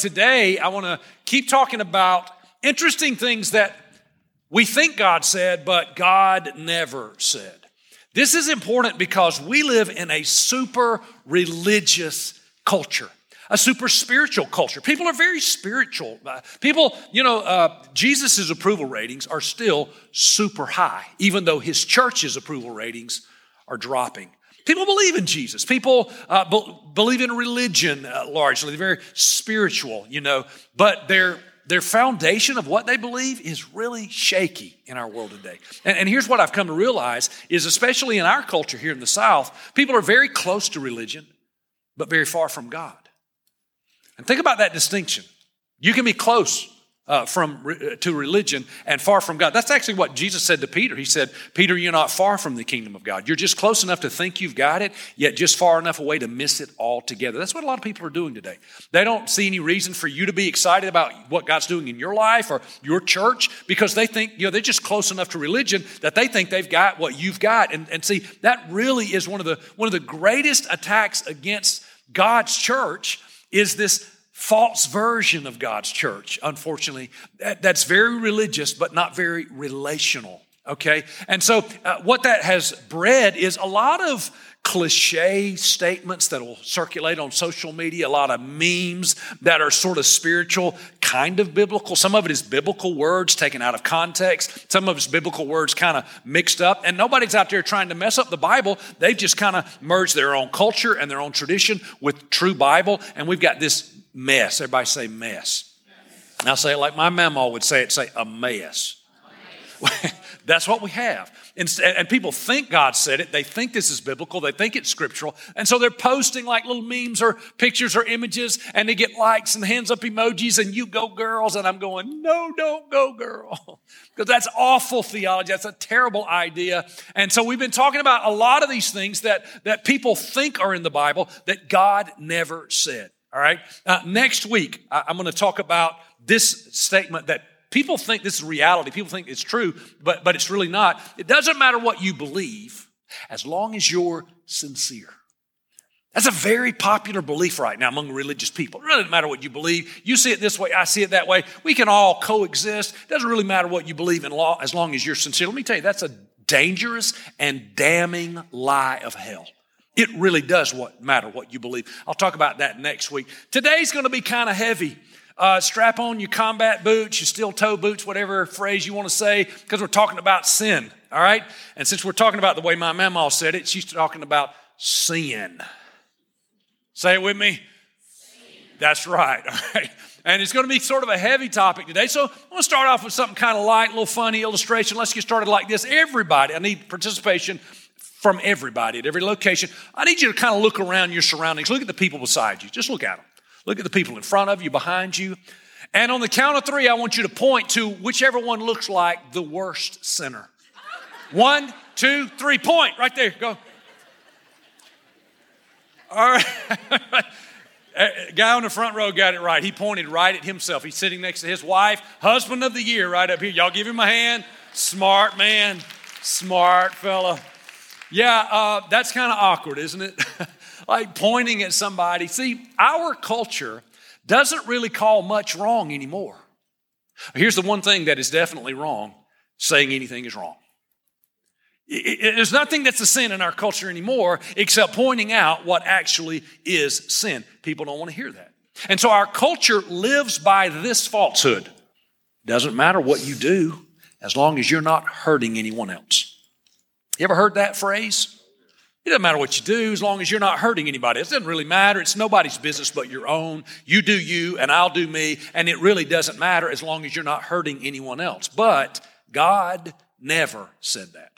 today I want to keep talking about interesting things that we think God said, but God never said. This is important because we live in a super religious culture a super spiritual culture. People are very spiritual. Uh, people, you know, uh, Jesus' approval ratings are still super high, even though his church's approval ratings are dropping. People believe in Jesus. People uh, be- believe in religion uh, largely. They're very spiritual, you know, but their their foundation of what they believe is really shaky in our world today. And, and here's what I've come to realize is especially in our culture here in the South, people are very close to religion, but very far from God. And think about that distinction. You can be close uh, from uh, to religion and far from God. That's actually what Jesus said to Peter. He said, "Peter, you're not far from the kingdom of God. You're just close enough to think you've got it, yet just far enough away to miss it altogether." That's what a lot of people are doing today. They don't see any reason for you to be excited about what God's doing in your life or your church because they think you know they're just close enough to religion that they think they've got what you've got. And, and see, that really is one of the one of the greatest attacks against God's church is this false version of God's church, unfortunately, that's very religious, but not very relational. Okay? And so, uh, what that has bred is a lot of cliche statements that will circulate on social media, a lot of memes that are sort of spiritual, kind of biblical. Some of it is biblical words taken out of context, some of it's biblical words kind of mixed up. And nobody's out there trying to mess up the Bible. They've just kind of merged their own culture and their own tradition with true Bible. And we've got this mess. Everybody say mess. Now say it like my mama would say it, say a mess. That's what we have. And, and, people think God said it. They think this is biblical. They think it's scriptural. And so they're posting like little memes or pictures or images and they get likes and hands up emojis and you go girls. And I'm going, no, don't go girl. Because that's awful theology. That's a terrible idea. And so we've been talking about a lot of these things that, that people think are in the Bible that God never said. All right. Uh, next week, I, I'm going to talk about this statement that people think this is reality. People think it's true, but, but it's really not. It doesn't matter what you believe as long as you're sincere. That's a very popular belief right now among religious people. It really doesn't matter what you believe. You see it this way, I see it that way. We can all coexist. It doesn't really matter what you believe in law as long as you're sincere. Let me tell you, that's a dangerous and damning lie of hell. It really does what matter what you believe. I'll talk about that next week. Today's going to be kind of heavy. Uh, strap on your combat boots, your steel toe boots, whatever phrase you want to say, because we're talking about sin. All right. And since we're talking about the way my mama said it, she's talking about sin. Say it with me. Sin. That's right. All right. And it's going to be sort of a heavy topic today. So I'm going to start off with something kind of light, a little funny illustration. Let's get started like this. Everybody, I need participation from everybody at every location. I need you to kind of look around your surroundings. Look at the people beside you. Just look at them. Look at the people in front of you, behind you. And on the count of three, I want you to point to whichever one looks like the worst sinner. One, two, three, point right there. Go. All right. Guy on the front row got it right. He pointed right at himself. He's sitting next to his wife, husband of the year, right up here. Y'all give him a hand. Smart man, smart fella. Yeah, uh, that's kind of awkward, isn't it? like pointing at somebody. See, our culture doesn't really call much wrong anymore. Here's the one thing that is definitely wrong saying anything is wrong. There's nothing that's a sin in our culture anymore except pointing out what actually is sin. People don't want to hear that. And so our culture lives by this falsehood. Doesn't matter what you do as long as you're not hurting anyone else. You ever heard that phrase? It doesn't matter what you do as long as you're not hurting anybody. It doesn't really matter. It's nobody's business but your own. You do you and I'll do me. And it really doesn't matter as long as you're not hurting anyone else. But God never said that.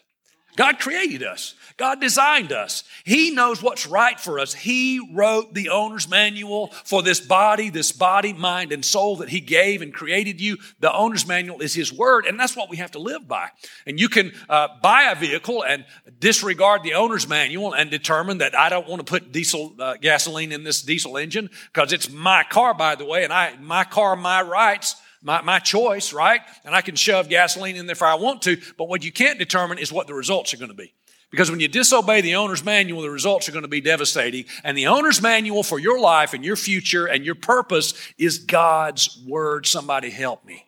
God created us. God designed us. He knows what's right for us. He wrote the owner's manual for this body, this body, mind, and soul that He gave and created you. The owner's manual is His word, and that's what we have to live by. And you can uh, buy a vehicle and disregard the owner's manual and determine that I don't want to put diesel uh, gasoline in this diesel engine because it's my car, by the way, and I my car, my rights my, my choice, right? And I can shove gasoline in there if I want to, but what you can't determine is what the results are going to be. Because when you disobey the owner's manual, the results are going to be devastating. And the owner's manual for your life and your future and your purpose is God's word. Somebody help me.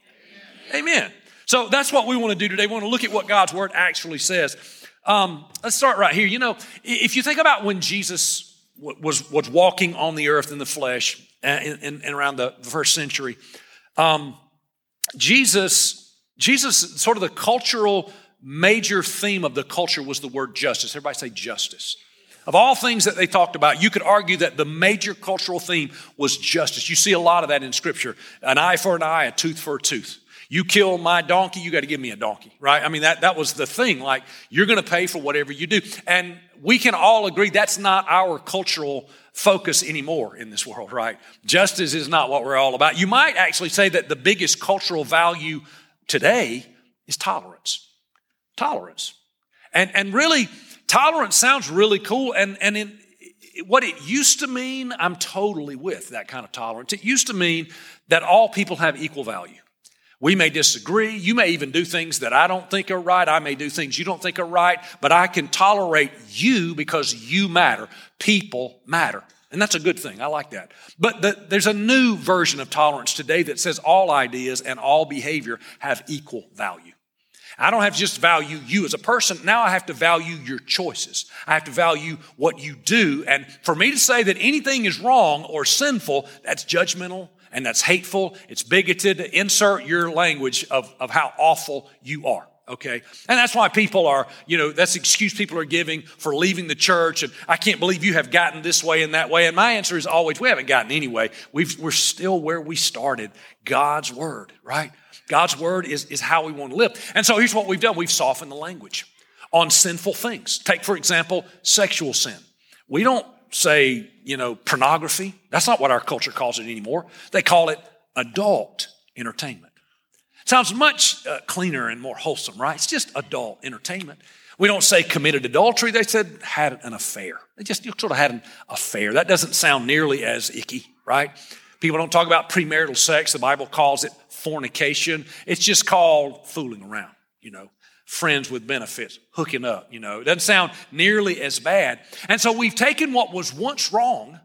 Amen. Amen. So that's what we want to do today. We want to look at what God's word actually says. Um, let's start right here. You know, if you think about when Jesus was, was walking on the earth in the flesh uh, in, in, in around the first century, um, Jesus, Jesus, sort of the cultural major theme of the culture was the word justice. Everybody say justice. Of all things that they talked about, you could argue that the major cultural theme was justice. You see a lot of that in Scripture an eye for an eye, a tooth for a tooth. You kill my donkey, you got to give me a donkey, right? I mean, that, that was the thing. Like, you're going to pay for whatever you do. And we can all agree that's not our cultural focus anymore in this world, right? Justice is not what we're all about. You might actually say that the biggest cultural value today is tolerance tolerance. And, and really, tolerance sounds really cool. And, and in, what it used to mean, I'm totally with that kind of tolerance. It used to mean that all people have equal value. We may disagree. You may even do things that I don't think are right. I may do things you don't think are right, but I can tolerate you because you matter. People matter. And that's a good thing. I like that. But the, there's a new version of tolerance today that says all ideas and all behavior have equal value. I don't have to just value you as a person. Now I have to value your choices. I have to value what you do. And for me to say that anything is wrong or sinful, that's judgmental and that's hateful. It's bigoted. Insert your language of, of how awful you are. Okay. And that's why people are, you know, that's the excuse people are giving for leaving the church. And I can't believe you have gotten this way and that way. And my answer is always, we haven't gotten anyway. We've, we're still where we started. God's word, right? God's word is, is how we want to live. And so here's what we've done we've softened the language on sinful things. Take, for example, sexual sin. We don't say, you know, pornography. That's not what our culture calls it anymore. They call it adult entertainment. Sounds much uh, cleaner and more wholesome, right? It's just adult entertainment. We don't say committed adultery. They said had an affair. They just sort of had an affair. That doesn't sound nearly as icky, right? People don't talk about premarital sex. The Bible calls it fornication. It's just called fooling around, you know, friends with benefits, hooking up, you know. It doesn't sound nearly as bad. And so we've taken what was once wrong,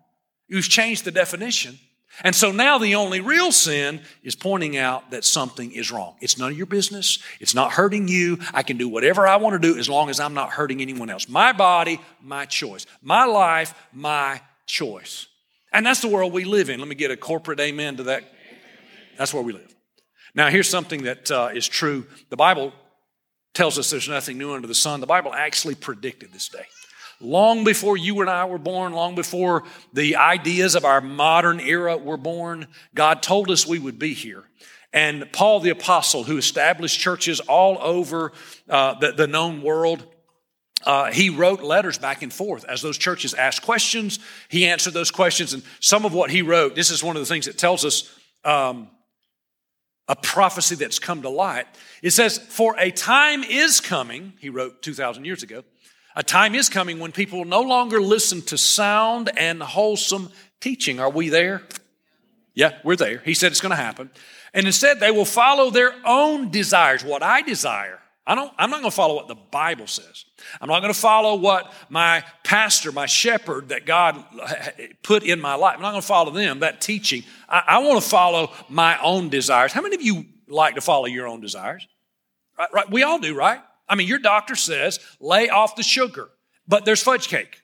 we've changed the definition. And so now the only real sin is pointing out that something is wrong. It's none of your business. It's not hurting you. I can do whatever I want to do as long as I'm not hurting anyone else. My body, my choice. My life, my choice. And that's the world we live in. Let me get a corporate amen to that. That's where we live. Now, here's something that uh, is true. The Bible tells us there's nothing new under the sun. The Bible actually predicted this day. Long before you and I were born, long before the ideas of our modern era were born, God told us we would be here. And Paul the Apostle, who established churches all over uh, the, the, known world, uh, he wrote letters back and forth as those churches asked questions. He answered those questions. And some of what he wrote, this is one of the things that tells us um, a prophecy that's come to light. It says, For a time is coming, he wrote 2,000 years ago, a time is coming when people will no longer listen to sound and wholesome teaching. Are we there? Yeah, we're there. He said it's going to happen. And instead, they will follow their own desires, what I desire. I don't, I'm not going to follow what the Bible says. I'm not going to follow what my pastor, my shepherd that God put in my life. I'm not going to follow them, that teaching. I, I want to follow my own desires. How many of you like to follow your own desires? Right, right? We all do, right? I mean, your doctor says lay off the sugar, but there's fudge cake.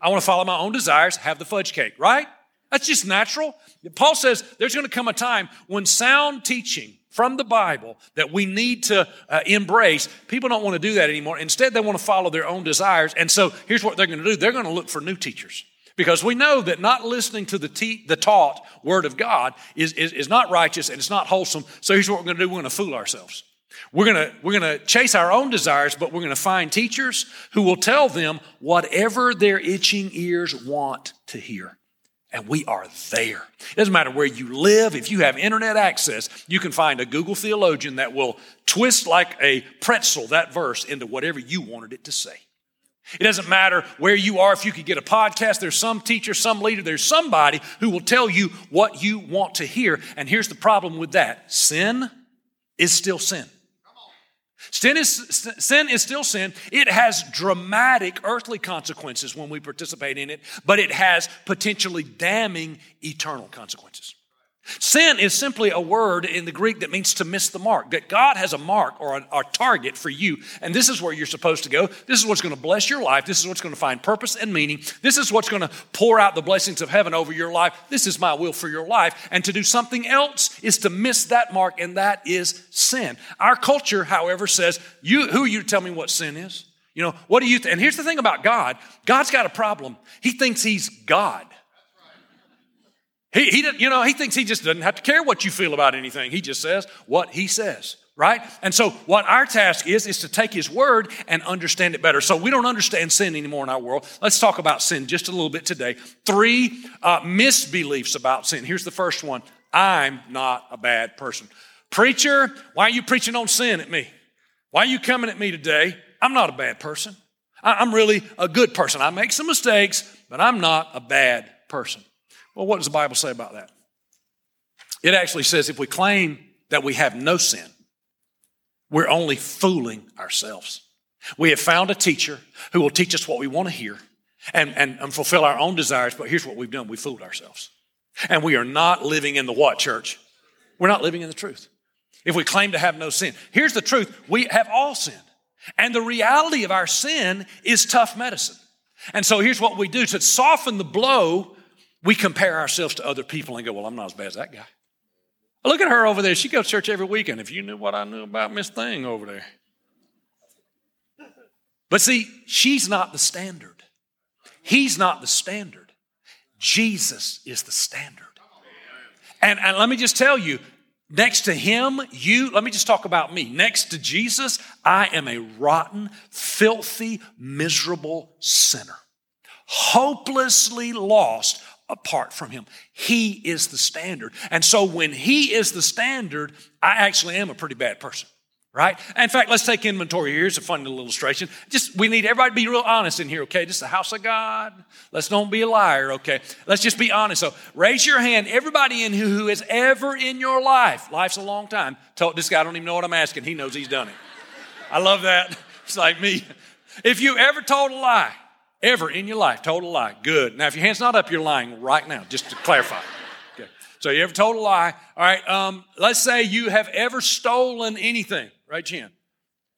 I want to follow my own desires, have the fudge cake, right? That's just natural. Paul says there's going to come a time when sound teaching from the Bible that we need to uh, embrace, people don't want to do that anymore. Instead, they want to follow their own desires. And so here's what they're going to do they're going to look for new teachers. Because we know that not listening to the, te- the taught word of God is, is, is not righteous and it's not wholesome. So here's what we're going to do we're going to fool ourselves. We're going we're to chase our own desires, but we're going to find teachers who will tell them whatever their itching ears want to hear and we are there. It doesn't matter where you live, if you have internet access, you can find a Google theologian that will twist like a pretzel that verse into whatever you wanted it to say. It doesn't matter where you are, if you could get a podcast, there's some teacher, some leader, there's somebody who will tell you what you want to hear. And here's the problem with that sin is still sin. Sin is, sin is still sin. It has dramatic earthly consequences when we participate in it, but it has potentially damning eternal consequences. Sin is simply a word in the Greek that means to miss the mark, that God has a mark or a, a, target for you, and this is where you're supposed to go. This is what's going to bless your life. This is what's going to find purpose and meaning. This is what's going to pour out the blessings of heaven over your life. This is my will for your life. And to do something else is to miss that mark, and that is sin. Our culture, however, says, you, Who are you to tell me what sin is? You know, what do you, and here's the thing about God God's got a problem. He thinks He's God. He, he, you know, he thinks he just doesn't have to care what you feel about anything. He just says what he says, right? And so, what our task is, is to take his word and understand it better. So, we don't understand sin anymore in our world. Let's talk about sin just a little bit today. Three uh, misbeliefs about sin. Here's the first one I'm not a bad person. Preacher, why are you preaching on sin at me? Why are you coming at me today? I'm not a bad person. I'm really a good person. I make some mistakes, but I'm not a bad person. Well, what does the Bible say about that? It actually says if we claim that we have no sin, we're only fooling ourselves. We have found a teacher who will teach us what we want to hear and, and, and fulfill our own desires, but here's what we've done we fooled ourselves. And we are not living in the what, church? We're not living in the truth. If we claim to have no sin, here's the truth we have all sinned. And the reality of our sin is tough medicine. And so here's what we do to soften the blow we compare ourselves to other people and go, well, I'm not as bad as that guy. Look at her over there. She goes to church every weekend. If you knew what I knew about Miss Thing over there. But see, she's not the standard. He's not the standard. Jesus is the standard. And, and let me just tell you, next to him, you, let me just talk about me. Next to Jesus, I am a rotten, filthy, miserable sinner. Hopelessly lost apart from him. He is the standard. And so when he is the standard, I actually am a pretty bad person. Right? In fact, let's take inventory. Here's a fun little illustration. Just, we need everybody to be real honest in here, okay? This is the house of God. Let's don't be a liar, okay? Let's just be honest. So raise your hand, everybody in who, who is ever in your life, life's a long time, told this guy, I don't even know what I'm asking. He knows he's done it. I love that. It's like me. If you ever told a lie, ever in your life told a lie. Good. Now, if your hand's not up, you're lying right now, just to clarify. Okay. So you ever told a lie? All right. Um, let's say you have ever stolen anything. Right, Jen?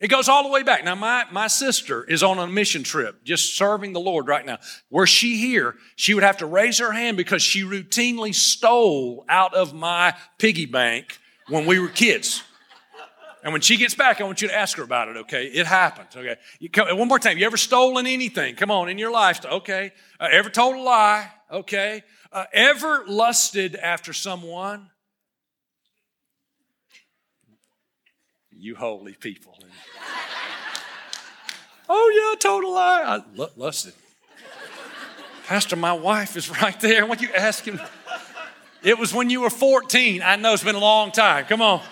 It goes all the way back. Now, my, my sister is on a mission trip, just serving the Lord right now. Were she here, she would have to raise her hand because she routinely stole out of my piggy bank when we were kids. And when she gets back, I want you to ask her about it, okay? It happened, okay? Come, one more time. You ever stolen anything? Come on, in your life, okay? Uh, ever told a lie? Okay. Uh, ever lusted after someone? You holy people. oh, yeah, told a lie. I l- lusted. Pastor, my wife is right there. What you asking? It was when you were 14. I know it's been a long time. Come on.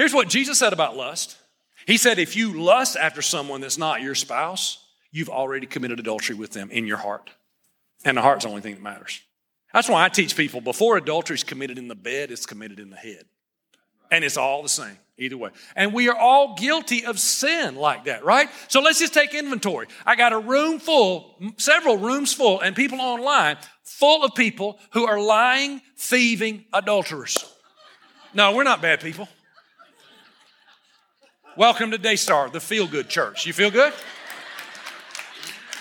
Here's what Jesus said about lust He said, if you lust after someone that's not your spouse, you've already committed adultery with them in your heart. And the heart's the only thing that matters. That's why I teach people before adultery is committed in the bed, it's committed in the head. And it's all the same, either way. And we are all guilty of sin like that, right? So let's just take inventory. I got a room full, several rooms full, and people online full of people who are lying, thieving adulterers. No, we're not bad people. Welcome to Daystar, the feel good church. You feel good?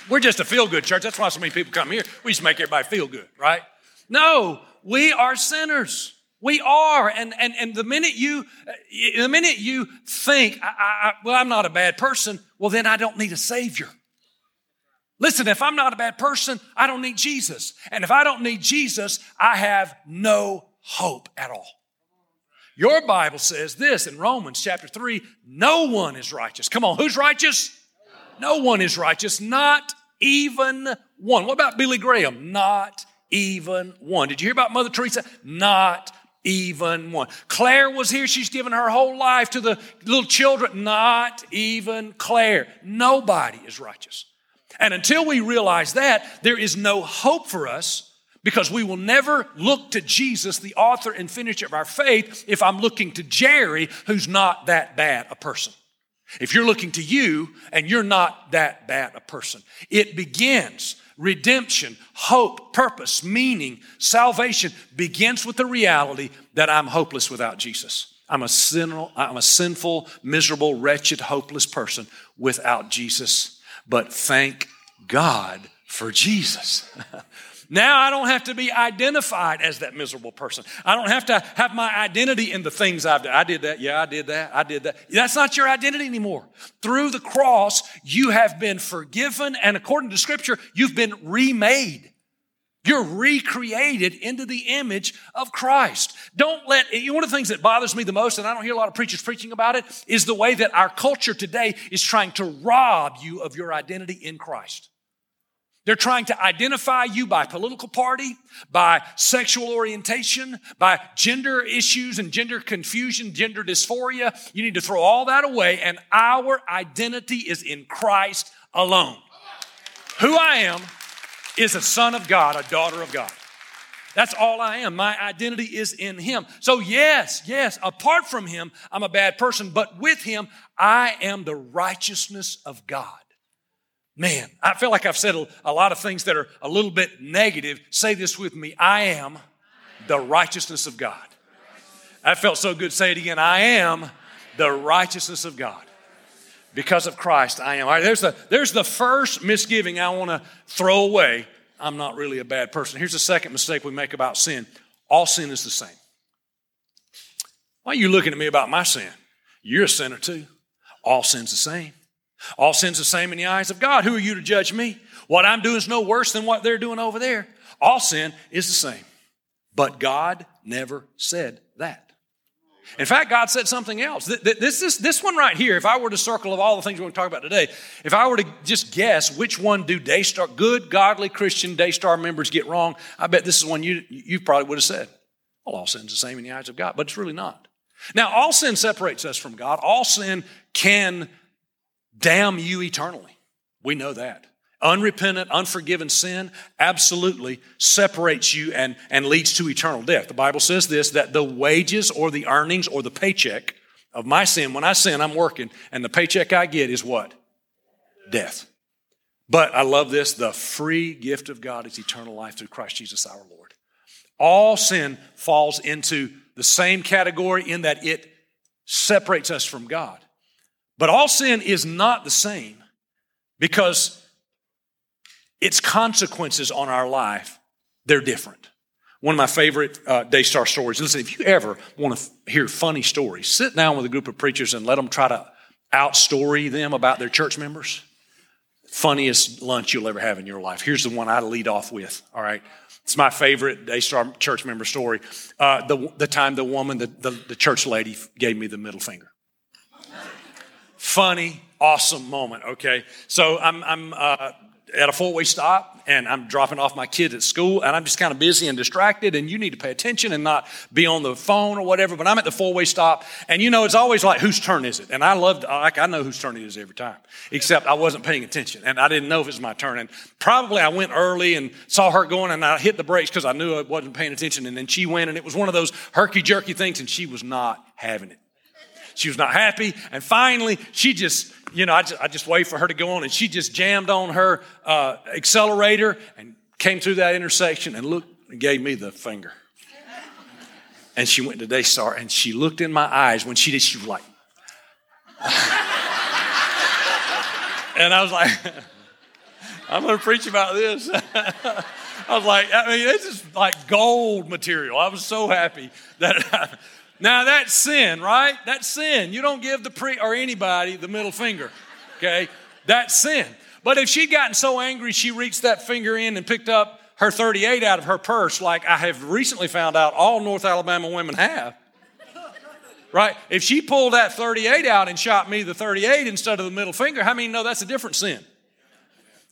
We're just a feel good church. That's why so many people come here. We just make everybody feel good, right? No, we are sinners. We are. And, and, and the minute you, the minute you think, I, I, well, I'm not a bad person, well, then I don't need a savior. Listen, if I'm not a bad person, I don't need Jesus. And if I don't need Jesus, I have no hope at all. Your Bible says this in Romans chapter 3 no one is righteous. Come on, who's righteous? No one is righteous, not even one. What about Billy Graham? Not even one. Did you hear about Mother Teresa? Not even one. Claire was here. She's given her whole life to the little children. Not even Claire. Nobody is righteous. And until we realize that, there is no hope for us Because we will never look to Jesus, the author and finisher of our faith, if I'm looking to Jerry, who's not that bad a person. If you're looking to you and you're not that bad a person, it begins redemption, hope, purpose, meaning, salvation begins with the reality that I'm hopeless without Jesus. I'm a sinful, I'm a sinful, miserable, wretched, hopeless person without Jesus. But thank God for Jesus. Now I don't have to be identified as that miserable person. I don't have to have my identity in the things I've done. I did that. Yeah, I did that. I did that. That's not your identity anymore. Through the cross, you have been forgiven, and according to Scripture, you've been remade. You're recreated into the image of Christ. Don't let, one of the things that bothers me the most, and I don't hear a lot of preachers preaching about it, is the way that our culture today is trying to rob you of your identity in Christ. They're trying to identify you by political party, by sexual orientation, by gender issues and gender confusion, gender dysphoria. You need to throw all that away, and our identity is in Christ alone. Who I am is a son of God, a daughter of God. That's all I am. My identity is in Him. So, yes, yes, apart from Him, I'm a bad person, but with Him, I am the righteousness of God. Man, I feel like I've said a, lot of things that are a little bit negative. Say this with me I am the righteousness of God. That felt so good. Say it again. I am the righteousness of God. Because of Christ, I am. All right, there's, the, there's the first misgiving I want to throw away. I'm not really a bad person. Here's the second mistake we make about sin all sin is the same. Why are you looking at me about my sin? You're a sinner too. All sin's the same. All sin's the same in the eyes of God. Who are you to judge me? What I'm doing is no worse than what they're doing over there. All sin is the same. But God never said that. In fact, God said something else. This, is, this one right here, if I were to circle of all the things we're going to talk about today, if I were to just guess which one do Daystar, good, godly Christian Daystar members get wrong, I bet this is one you, you probably would have said. Well, all sin's the same in the eyes of God, but it's really not. Now, all sin separates us from God. All sin can damn you eternally. We know that. Unrepentant, unforgiven sin absolutely separates you and, and leads to eternal death. The Bible says this that the wages or the earnings or the paycheck of my sin, when I sin, I'm working, and the paycheck I get is what? Death. But I love this the free gift of God is eternal life through Christ Jesus our Lord. All sin falls into the same category in that it separates us from God. But all sin is not the same because its consequences on our life, they're different. One of my favorite uh, Daystar stories. Listen, if you ever want to f- hear funny stories, sit down with a group of preachers and let them try to outstory them about their church members. Funniest lunch you'll ever have in your life. Here's the one I lead off with. All right, it's my favorite Daystar church member story. Uh, the the time the woman, the, the, the church lady, gave me the middle finger funny, awesome moment, okay? So I'm, I'm uh, at a four way stop and I'm dropping off my kids at school and I'm just kind of busy and distracted and you need to pay attention and not be on the phone or whatever. But I'm at the four way stop and you know, it's always like, whose turn is it? And I loved, like, I know whose turn it is every time, except I wasn't paying attention and I didn't know if it was my turn. And probably I went early and saw her going and I hit the brakes because I knew I wasn't paying attention. And then she went and it was one of those herky jerky things and she was not having it. She was not happy. And finally, she just, you know, I just, I just waited for her to go on and she just jammed on her uh, accelerator and came through that intersection and looked and gave me the finger. And she went to Daystar and she looked in my eyes. When she did, she was like, and I was like, I'm going to preach about this. I was like, I mean, this is like gold material. I was so happy that now that's sin, right? That's sin. You don't give the pre or anybody the middle finger. Okay? That's sin. But if she'd gotten so angry she reached that finger in and picked up her 38 out of her purse, like I have recently found out all North Alabama women have. Right? If she pulled that 38 out and shot me the 38 instead of the middle finger, how many know that's a different sin?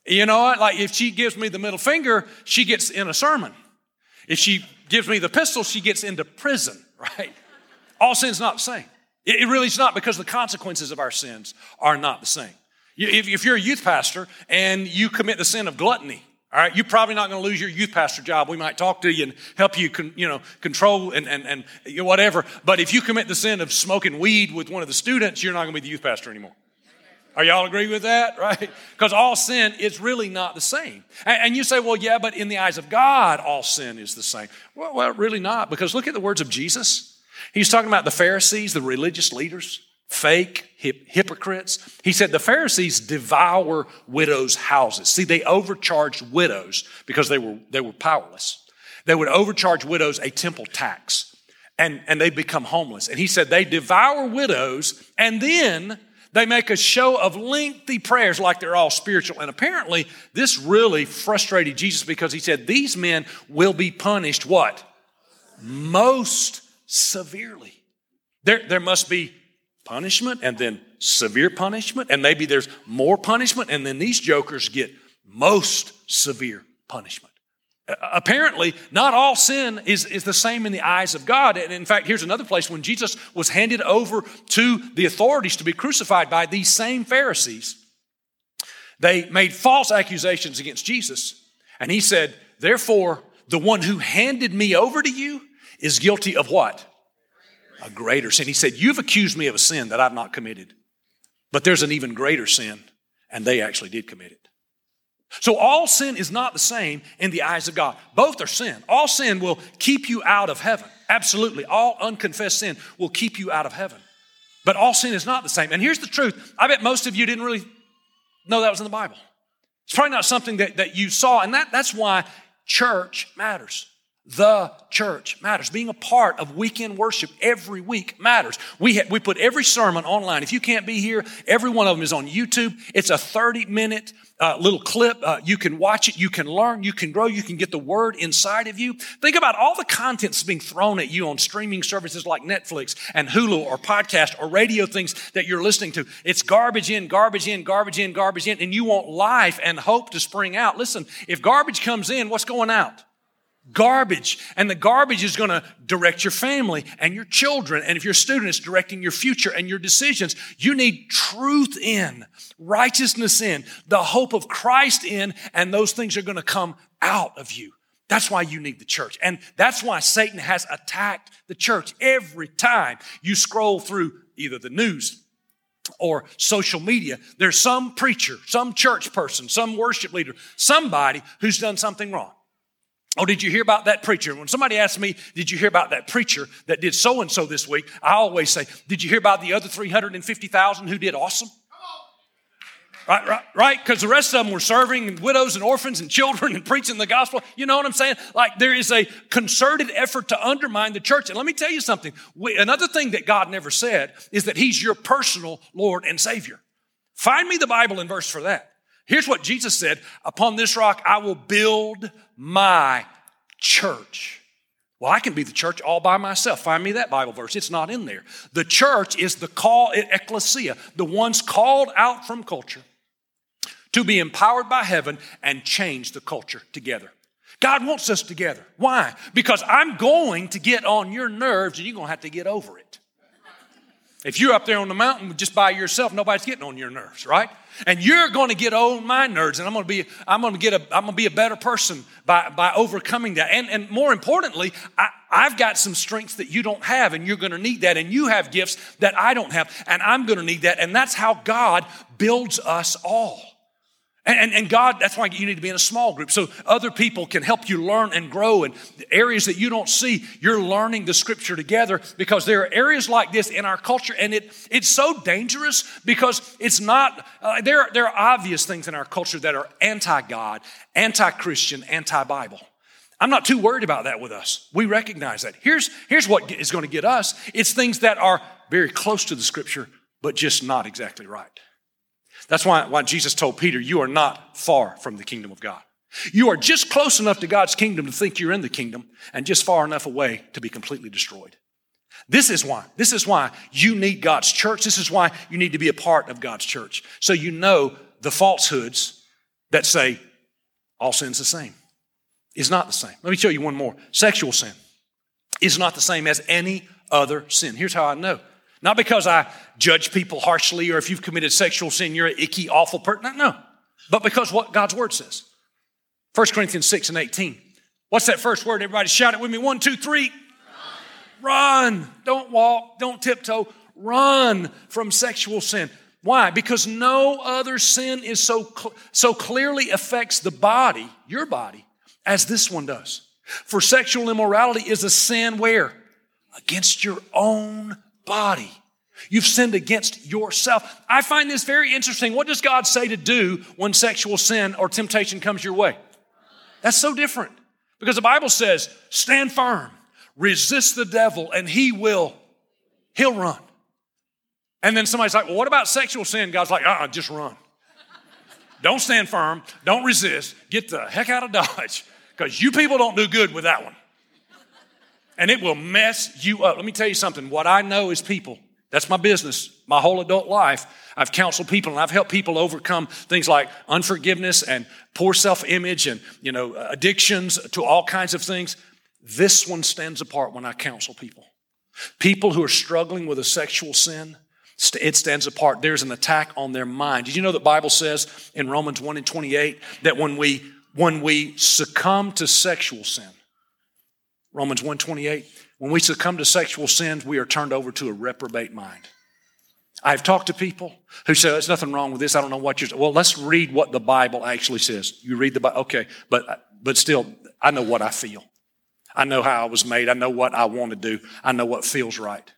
You know what? Like if she gives me the middle finger, she gets in a sermon. If she gives me the pistol, she gets into prison, right? All sin's not the same. It really is not because the consequences of our sins are not the same. If you're a youth pastor and you commit the sin of gluttony, All right, you're probably not going to lose your youth pastor job. We might talk to you and help you, con, you know, control and, and, and whatever. But if you commit the sin of smoking weed with one of the students, you're not going to be the youth pastor anymore. Are y'all agree with that? Right? Because all sin is really not the same. And, and, you say, well, yeah, but in the eyes of God, all sin is the same. Well, well, really not. Because look at the words of Jesus. He's talking about the Pharisees, the religious leaders fake hip, hypocrites. He said the Pharisees devour widows' houses. See, they overcharged widows because they were, they were powerless. They would overcharge widows a temple tax and, and they become homeless. And he said they devour widows and then they make a show of lengthy prayers like they're all spiritual. And apparently, this really frustrated Jesus because he said, These men will be punished what? Most severely. There, there must be punishment and then severe punishment, and maybe there's more punishment, and then these jokers get most severe punishment. Apparently, not all sin is, is the same in the eyes of God. And in fact, here's another place when Jesus was handed over to the authorities to be crucified by these same Pharisees, they made false accusations against Jesus. And he said, Therefore, the one who handed me over to you is guilty of what? a greater sin. He said, You've accused me of a sin that I've not committed, but there's an even greater sin, and they actually did commit it. So all sin is not the same in the eyes of God. Both are sin. All sin will keep you out of heaven. Absolutely. All unconfessed sin will keep you out of heaven. But all sin is not the same. And here's the truth I bet most of you didn't really know that was in the Bible. It's probably not something that, that you saw, and that, that's why church matters. The church matters. Being a part of weekend worship every week matters. We, ha- we put every sermon online. If you can't be here, every one of them is on YouTube. It's a 30 minute uh, little clip. Uh, you can watch it. You can learn. You can grow. You can get the word inside of you. Think about all the content that's being thrown at you on streaming services like Netflix and Hulu or podcast or radio things that you're listening to. It's garbage in, garbage in, garbage in, garbage in, and you want life and hope to spring out. Listen, if garbage comes in, what's going out? Garbage. And the garbage is going to direct your family and your children. And if you're a student, it's directing your future and your decisions. You need truth in, righteousness in, the hope of Christ in, and those things are going to come out of you. That's why you need the church. And that's why Satan has attacked the church every time you scroll through either the news or social media. There's some preacher, some church person, some worship leader, somebody who's done something wrong. Oh, did you hear about that preacher? When somebody asks me, Did you hear about that preacher that did so and so this week? I always say, Did you hear about the other 350,000 who did awesome? Right, right, right? Because the rest of them were serving widows and orphans and children and preaching the gospel. You know what I'm saying? Like there is a concerted effort to undermine the church. And let me tell you something. We, another thing that God never said is that He's your personal Lord and Savior. Find me the Bible and verse for that. Here's what Jesus said Upon this rock I will build my church. Well, I can be the church all by myself. Find me that Bible verse. It's not in there. The church is the call, ecclesia, the ones called out from culture to be empowered by heaven and change the culture together. God wants us together. Why? Because I'm going to get on your nerves and you're going to have to get over it. If you're up there on the mountain just by yourself, nobody's getting on your nerves, right? And you're going to get on my nerves, and I'm going to be, I'm going to get a, I'm going to be a better person by, by overcoming that. And, and more importantly, I, I've got some strengths that you don't have, and you're going to need that. And you have gifts that I don't have, and I'm going to need that. And that's how God builds us all. And, and, God, that's why you need to be in a small group so other people can help you learn and grow. And areas that you don't see, you're learning the scripture together because there are areas like this in our culture. And it, it's so dangerous because it's not, uh, there, there are obvious things in our culture that are anti God, anti Christian, anti Bible. I'm not too worried about that with us. We recognize that. Here's, here's what is going to get us it's things that are very close to the scripture, but just not exactly right. That's why, why Jesus told Peter, You are not far from the kingdom of God. You are just close enough to God's kingdom to think you're in the kingdom and just far enough away to be completely destroyed. This is why. This is why you need God's church. This is why you need to be a part of God's church. So you know the falsehoods that say all sin's the same is not the same. Let me show you one more. Sexual sin is not the same as any other sin. Here's how I know. Not because I judge people harshly or if you've committed sexual sin, you're an icky, awful person. No, but because what God's word says. 1 Corinthians 6 and 18. What's that first word? Everybody shout it with me. One, two, three. Run. Run. Don't walk. Don't tiptoe. Run from sexual sin. Why? Because no other sin is so, cl- so clearly affects the body, your body, as this one does. For sexual immorality is a sin where? Against your own body. You've sinned against yourself. I find this very interesting. What does God say to do when sexual sin or temptation comes your way? That's so different because the Bible says, stand firm, resist the devil, and he will, he'll run. And then somebody's like, well, what about sexual sin? God's like, uh uh-uh, just run. don't stand firm, don't resist, get the heck out of Dodge because you people don't do good with that one. And it will mess you up. Let me tell you something. What I know is people. That's my business. My whole adult life, I've counseled people and I've helped people overcome things like unforgiveness and poor self-image and, you know, addictions to all kinds of things. This one stands apart when I counsel people. People who are struggling with a sexual sin, it stands apart. There's an attack on their mind. Did you know that Bible says in Romans 1 and 28 that when we when we succumb to sexual sin, Romans 1 28, when we succumb to sexual sins, we are turned over to a reprobate mind. I've talked to people who say, there's nothing wrong with this. I don't know what you're, well, let's read what the Bible actually says. You read the Bible, okay, but, but still, I know what I feel. I know how I was made. I know what I want to do. I know what feels right.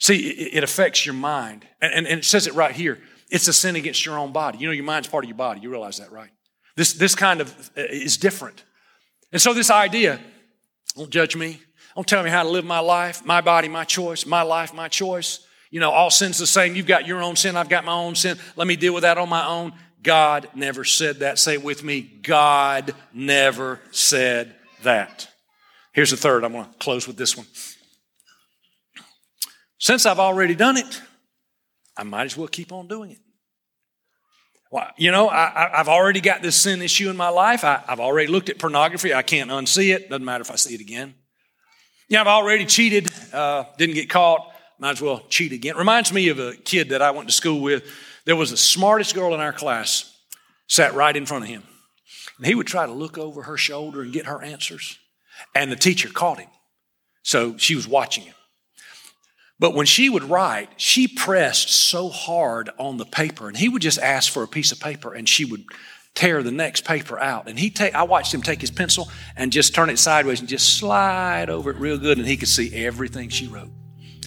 See, it, affects your mind. And, and, and it says it right here. It's a sin against your own body. You know, your mind's part of your body. You realize that, right? This, this kind of uh, is different. And so, this idea don't judge me, don't tell me how to live my life, my body, my choice, my life, my choice. You know, all sin's the same. You've got your own sin, I've got my own sin. Let me deal with that on my own. God never said that. Say it with me. God never said that. Here's the third. I'm going to close with this one. Since I've already done it, I might as well keep on doing it. Well, you know, I, have already got this sin issue in my life. I, have already looked at pornography. I can't unsee it. Doesn't matter if I see it again. Yeah, I've already cheated. Uh, didn't get caught. Might as well cheat again. Reminds me of a kid that I went to school with. There was the smartest girl in our class, sat right in front of him. And he would try to look over her shoulder and get her answers. And the teacher caught him. So she was watching him. But when she would write, she pressed so hard on the paper, and he would just ask for a piece of paper, and she would tear the next paper out. And he take, I watched him take his pencil and just turn it sideways and just slide over it real good, and he could see everything she wrote.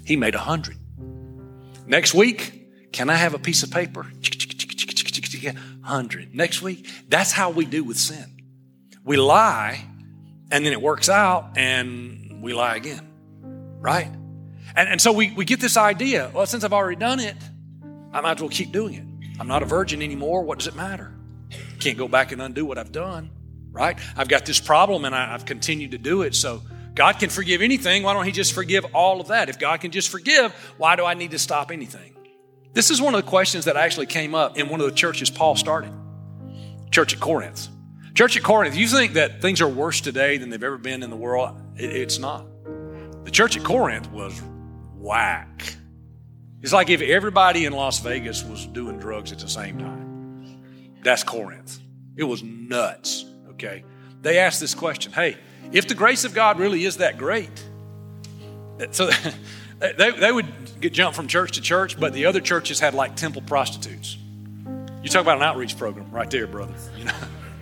He made a hundred. Next week, can I have a piece of paper? Hundred. Next week, that's how we do with sin. We lie, and then it works out, and we lie again, right? And, and so we, we get this idea well, since I've already done it, I might as well keep doing it. I'm not a virgin anymore. What does it matter? Can't go back and undo what I've done, right? I've got this problem and I, I've continued to do it. So God can forgive anything. Why don't He just forgive all of that? If God can just forgive, why do I need to stop anything? This is one of the questions that actually came up in one of the churches Paul started, Church at Corinth. Church at Corinth, you think that things are worse today than they've ever been in the world? It's not. The church at Corinth was whack. It's like if everybody in Las Vegas was doing drugs at the same time. That's Corinth. It was nuts, okay? They asked this question hey, if the grace of God really is that great, so they, they would get jumped from church to church, but the other churches had like temple prostitutes. You talk about an outreach program right there, brother. You know,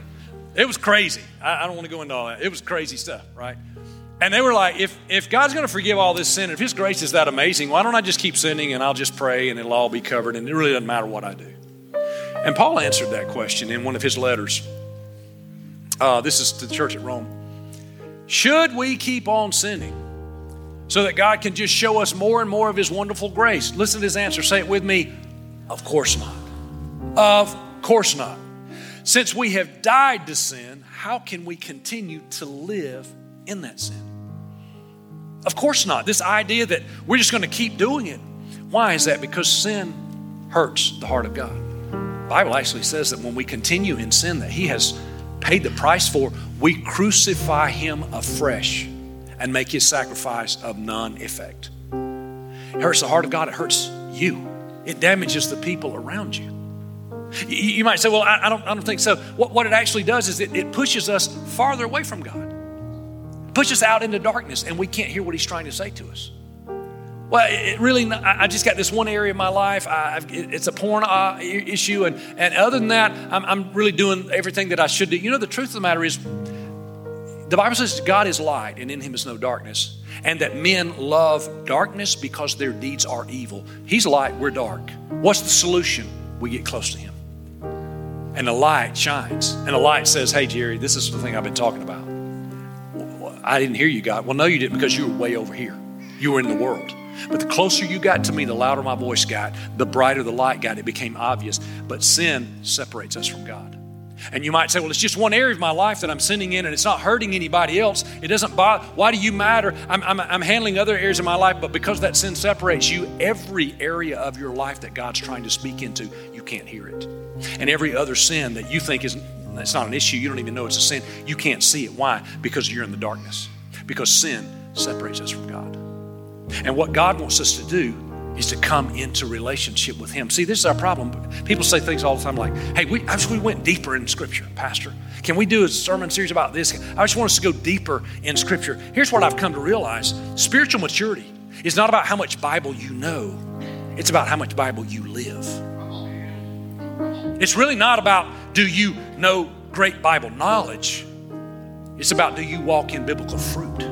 it was crazy. I, I don't want to go into all that. It was crazy stuff, right? And they were like, if, if God's going to forgive all this sin, if His grace is that amazing, why don't I just keep sinning and I'll just pray and it'll all be covered and it really doesn't matter what I do? And Paul answered that question in one of his letters. Uh, this is to the church at Rome. Should we keep on sinning so that God can just show us more and more of His wonderful grace? Listen to his answer. Say it with me. Of course not. Of course not. Since we have died to sin, how can we continue to live in that sin? Of course not. This idea that we're just going to keep doing it. Why is that? Because sin hurts the heart of God. The Bible actually says that when we continue in sin that He has paid the price for, we crucify Him afresh and make His sacrifice of none effect. It hurts the heart of God, it hurts you, it damages the people around you. You, might say, well, I, I, don't, I don't think so. What, what it actually does is it, it pushes us farther away from God, pushes us out into darkness, and we can't hear what He's trying to say to us. Well, it really, I just got this one area of my life. I, it's a porn uh, issue. And, and other than that, I'm, I'm really doing everything that I should do. You know, the truth of the matter is, the Bible says God is light and in him is no darkness, and that men love darkness because their deeds are evil. He's light, we're dark. What's the solution? We get close to him. And the light shines. And the light says, Hey, Jerry, this is the thing I've been talking about. I didn't hear you, God. Well, no, you didn't because you were way over here. You were in the world. But the closer you got to me, the louder my voice got, the brighter the light got. It became obvious. But sin separates us from God. And you might say, well, it's just one area of my life that I'm sinning in and it's not hurting anybody else. It doesn't bother. Why do you matter? I'm, I'm, I'm handling other areas of my life, but because that sin separates you, every area of your life that God's trying to speak into, you can't hear it. And every other sin that you think is it's not an issue, you don't even know it's a sin, you can't see it. Why? Because you're in the darkness. Because sin separates us from God. And what God wants us to do is to come into relationship with Him. See, this is our problem. People say things all the time like, hey, we, we went deeper in Scripture, Pastor. Can we do a sermon series about this? I just want us to go deeper in Scripture. Here's what I've come to realize spiritual maturity is not about how much Bible you know, it's about how much Bible you live. It's really not about do you know great Bible knowledge, it's about do you walk in biblical fruit.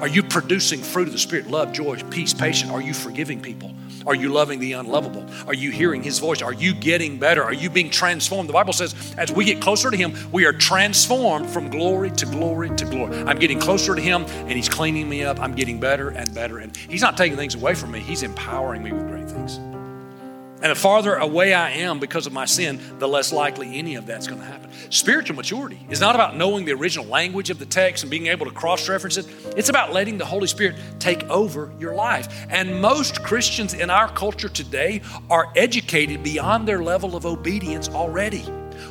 Are you producing fruit of the Spirit? Love, joy, peace, patience. Are you forgiving people? Are you loving the unlovable? Are you hearing His voice? Are you getting better? Are you being transformed? The Bible says, as we get closer to Him, we are transformed from glory to glory to glory. I'm getting closer to Him, and He's cleaning me up. I'm getting better and better. And He's not taking things away from me, He's empowering me with great things. And the farther away I am because of my sin, the less likely any of that's going to happen. Spiritual maturity is not about knowing the original language of the text and being able to cross reference it. It's about letting the Holy Spirit take over your life. And most Christians in our culture today are educated beyond their level of obedience already.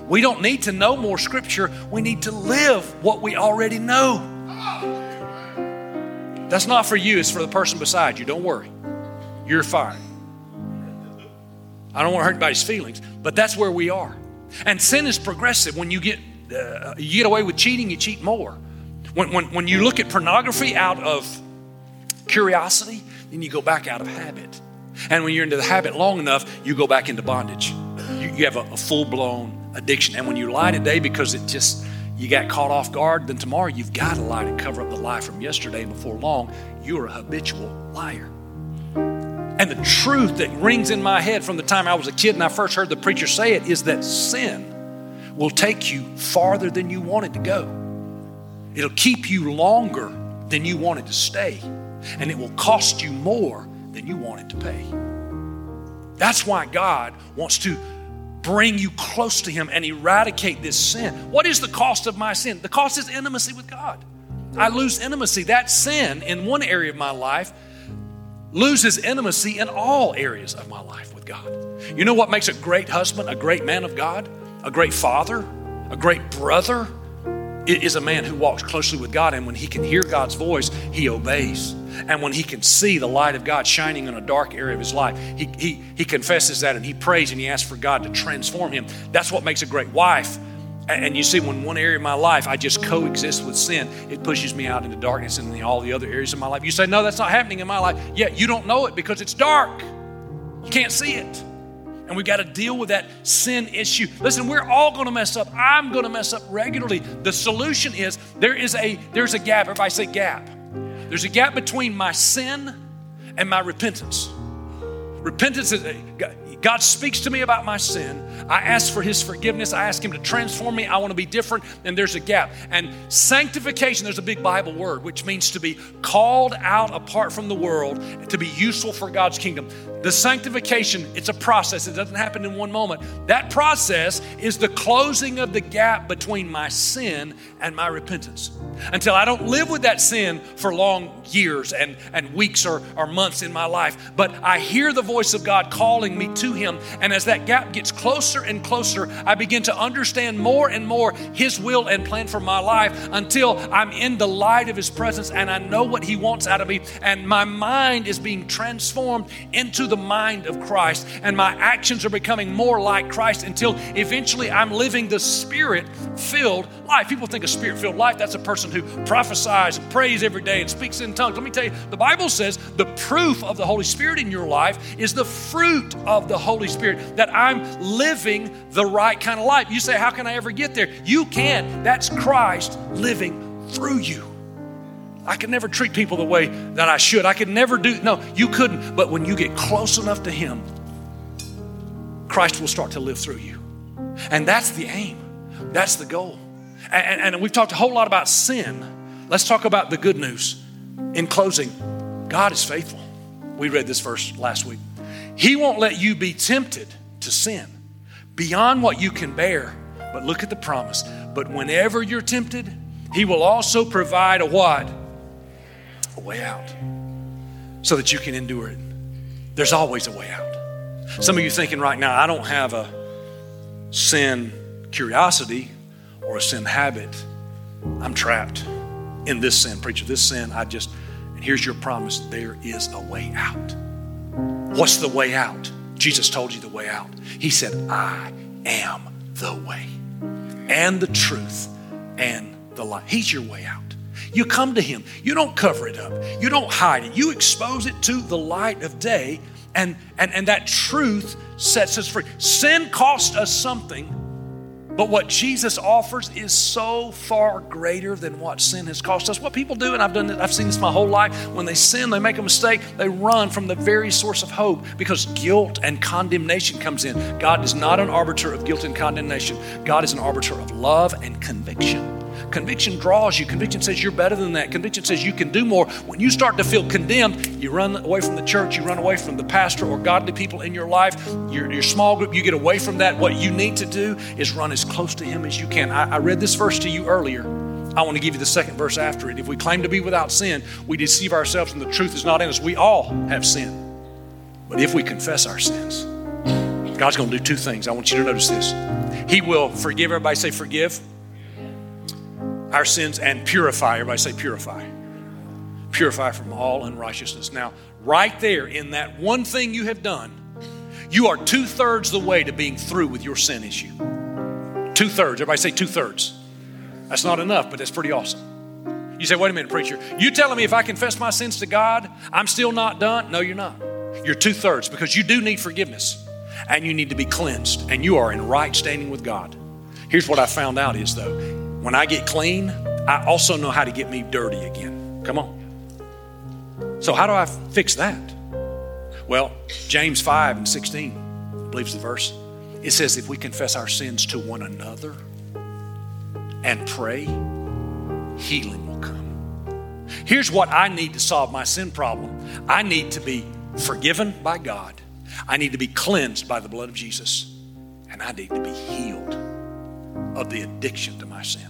We don't need to know more scripture, we need to live what we already know. That's not for you, it's for the person beside you. Don't worry. You're fine. I don't want to hurt anybody's feelings, but that's where we are. And sin is progressive. When you get uh, you get away with cheating, you cheat more. When, when, when you look at pornography out of curiosity, then you go back out of habit. And when you're into the habit long enough, you go back into bondage. You, you have a, a full blown addiction. And when you lie today because it just you got caught off guard, then tomorrow you've got to lie to cover up the lie from yesterday. And before long, you're a habitual liar. And the truth that rings in my head from the time I was a kid and I first heard the preacher say it is that sin will take you farther than you wanted to go. It'll keep you longer than you wanted to stay, and it will cost you more than you wanted to pay. That's why God wants to bring you close to Him and eradicate this sin. What is the cost of my sin? The cost is intimacy with God. I lose intimacy. That sin in one area of my life loses intimacy in all areas of my life with God. You know what makes a great husband, a great man of God, a great father, a great brother? It is a man who walks closely with God, and when he can hear God's voice, he obeys. And when he can see the light of God shining in a dark area of his life, he, he, he confesses that and he prays and he asks for God to transform him. That's what makes a great wife and you see, when one area of my life I just coexist with sin, it pushes me out into darkness and in all the other areas of my life. You say, No, that's not happening in my life. Yeah, you don't know it because it's dark. You can't see it. And we've got to deal with that sin issue. Listen, we're all going to mess up. I'm going to mess up regularly. The solution is there is a there's a gap. Everybody say gap. There's a gap between my sin and my repentance. Repentance is God speaks to me about my sin. I ask for His forgiveness. I ask Him to transform me. I want to be different, and there's a gap. And sanctification, there's a big Bible word, which means to be called out apart from the world, to be useful for God's kingdom. The sanctification, it's a process, it doesn't happen in one moment. That process is the closing of the gap between my sin and my repentance. Until I don't live with that sin for long years and, and weeks or, or months in my life, but I hear the voice of God calling me to Him. And as that gap gets closer and closer, I begin to understand more and more His will and plan for my life until I'm in the light of His presence and I know what He wants out of me. And my mind is being transformed into the mind of Christ. And my actions are becoming more like Christ until eventually I'm living the Spirit filled life. People think a Spirit filled life, that's a person who prophesies and prays every day and speaks in tongues. Let me tell you, the Bible says the proof of the Holy Spirit in your life is the fruit of the Holy Spirit, that I'm living the right kind of life. You say, How can I ever get there? You can. That's Christ living through you. I could never treat people the way that I should. I could never do, no, you couldn't. But when you get close enough to Him, Christ will start to live through you. And that's the aim, that's the goal. And, and, we've talked a whole lot about sin. Let's talk about the good news. In closing, God is faithful. We read this verse last week. He won't let you be tempted to sin beyond what you can bear. But look at the promise. But whenever you're tempted, He will also provide a what? A way out so that you can endure it. There's always a way out. Some of you thinking right now, I don't have a sin curiosity or a sin habit. I'm trapped in this sin, preacher. This sin, I just, and here's your promise there is a way out. What's the way out? Jesus told you the way out. He said, I am the way and the truth and the light. He's your way out. You come to Him. You don't cover it up. You don't hide it. You expose it to the light of day, and, and, and that truth sets us free. Sin cost us something but what Jesus offers is so far greater than what sin has cost us. What people do, and I've done I've seen this my whole life, when they sin, they make a mistake, they run from the very source of hope because guilt and condemnation comes in. God is not an arbiter of guilt and condemnation. God is an arbiter of love and conviction. Conviction draws you. Conviction says you're better than that. Conviction says you can do more. When you start to feel condemned, you run away from the church, you run away from the pastor or godly people in your life, your, your small group, you get away from that. What you need to do is run as close to Him as you can. I, I read this verse to you earlier. I want to give you the second verse after it. If we claim to be without sin, we deceive ourselves and the truth is not in us. We all have sin. But if we confess our sins, God's going to do two things. I want you to notice this. He will forgive. Everybody say, forgive our sins and purify. Everybody say, purify. Purify from all unrighteousness. Now, right there in that one thing you have done, you are two thirds the way to being through with your sin issue. Two thirds. Everybody say two thirds. That's not enough, but that's pretty awesome. You say, wait a minute, preacher. You telling me if I confess my sins to God, I'm still not done? No, you're not. You're two thirds because you do need forgiveness and you need to be cleansed and you are in right standing with God. Here's what I found out is though, when I get clean, I also know how to get me dirty again. Come on. So, how do I fix that? Well, James 5 and 16, I believe the verse. It says, if we confess our sins to one another and pray, healing will come. Here's what I need to solve my sin problem I need to be forgiven by God, I need to be cleansed by the blood of Jesus, and I need to be healed of the addiction to my sin.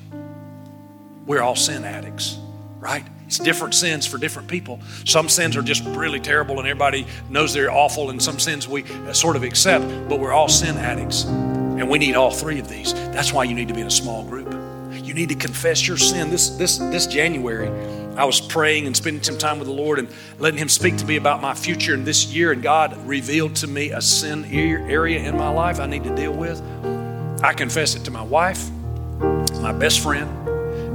We're all sin addicts, right? It's different sins for different people. Some sins are just really terrible and everybody knows they're awful, and some sins we uh, sort of accept, but we're all sin addicts. And we need all three of these. That's why you need to be in a small group. You need to confess your sin. This, this, this January, I was praying and spending some time with the Lord and letting Him speak to me about my future in this year. And God revealed to me a sin area in my life I need to deal with. I confessed it to my wife, my best friend,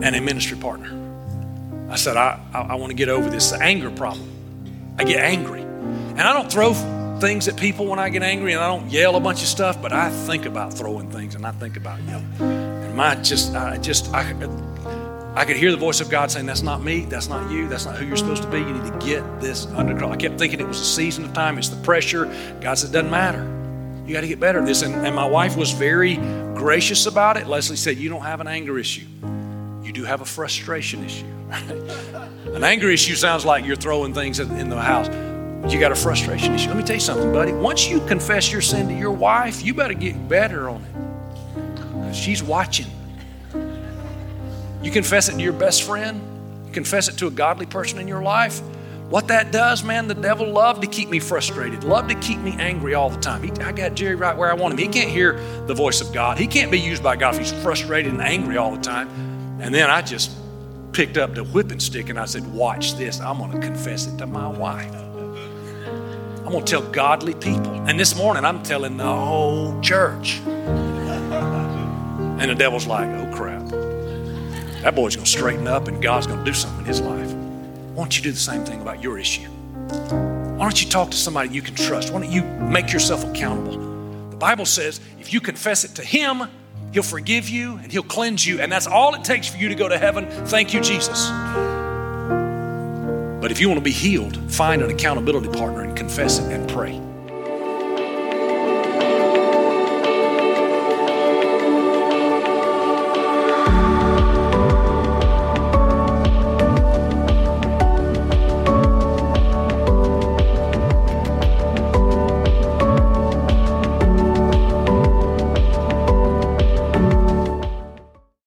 and a ministry partner. I said, I, I, I want to get over this anger problem. I get angry. And I don't throw things at people when I get angry and I don't yell a bunch of stuff, but I think about throwing things and I think about yelling. And my just, I just, I, I could hear the voice of God saying, That's not me, that's not you, that's not who you're supposed to be. You need to get this under control. I kept thinking it was a season of time, it's the pressure. God said, It doesn't matter. You got to get better at this. And, and my wife was very gracious about it. Leslie said, You don't have an anger issue you do have a frustration issue. An anger issue sounds like you're throwing things in the house. You got a frustration issue. Let me tell you something, buddy. Once you confess your sin to your wife, you better get better on it. She's watching. You confess it to your best friend, you confess it to a godly person in your life. What that does, man, the devil loved to keep me frustrated, loved to keep me angry all the time. He, I got Jerry right where I want him. He can't hear the voice of God. He can't be used by God if he's frustrated and angry all the time. And then I just picked up the whipping stick and I said, Watch this. I'm going to confess it to my wife. I'm going to tell godly people. And this morning, I'm telling the whole church. And the devil's like, Oh, crap. That boy's going to straighten up and God's going to do something in his life. Why don't you do the same thing about your issue? Why don't you talk to somebody you can trust? Why don't you make yourself accountable? The Bible says if you confess it to Him, He'll forgive you and He'll cleanse you, and that's all it takes for you to go to heaven. Thank you, Jesus. But if you want to be healed, find an accountability partner and confess it and pray.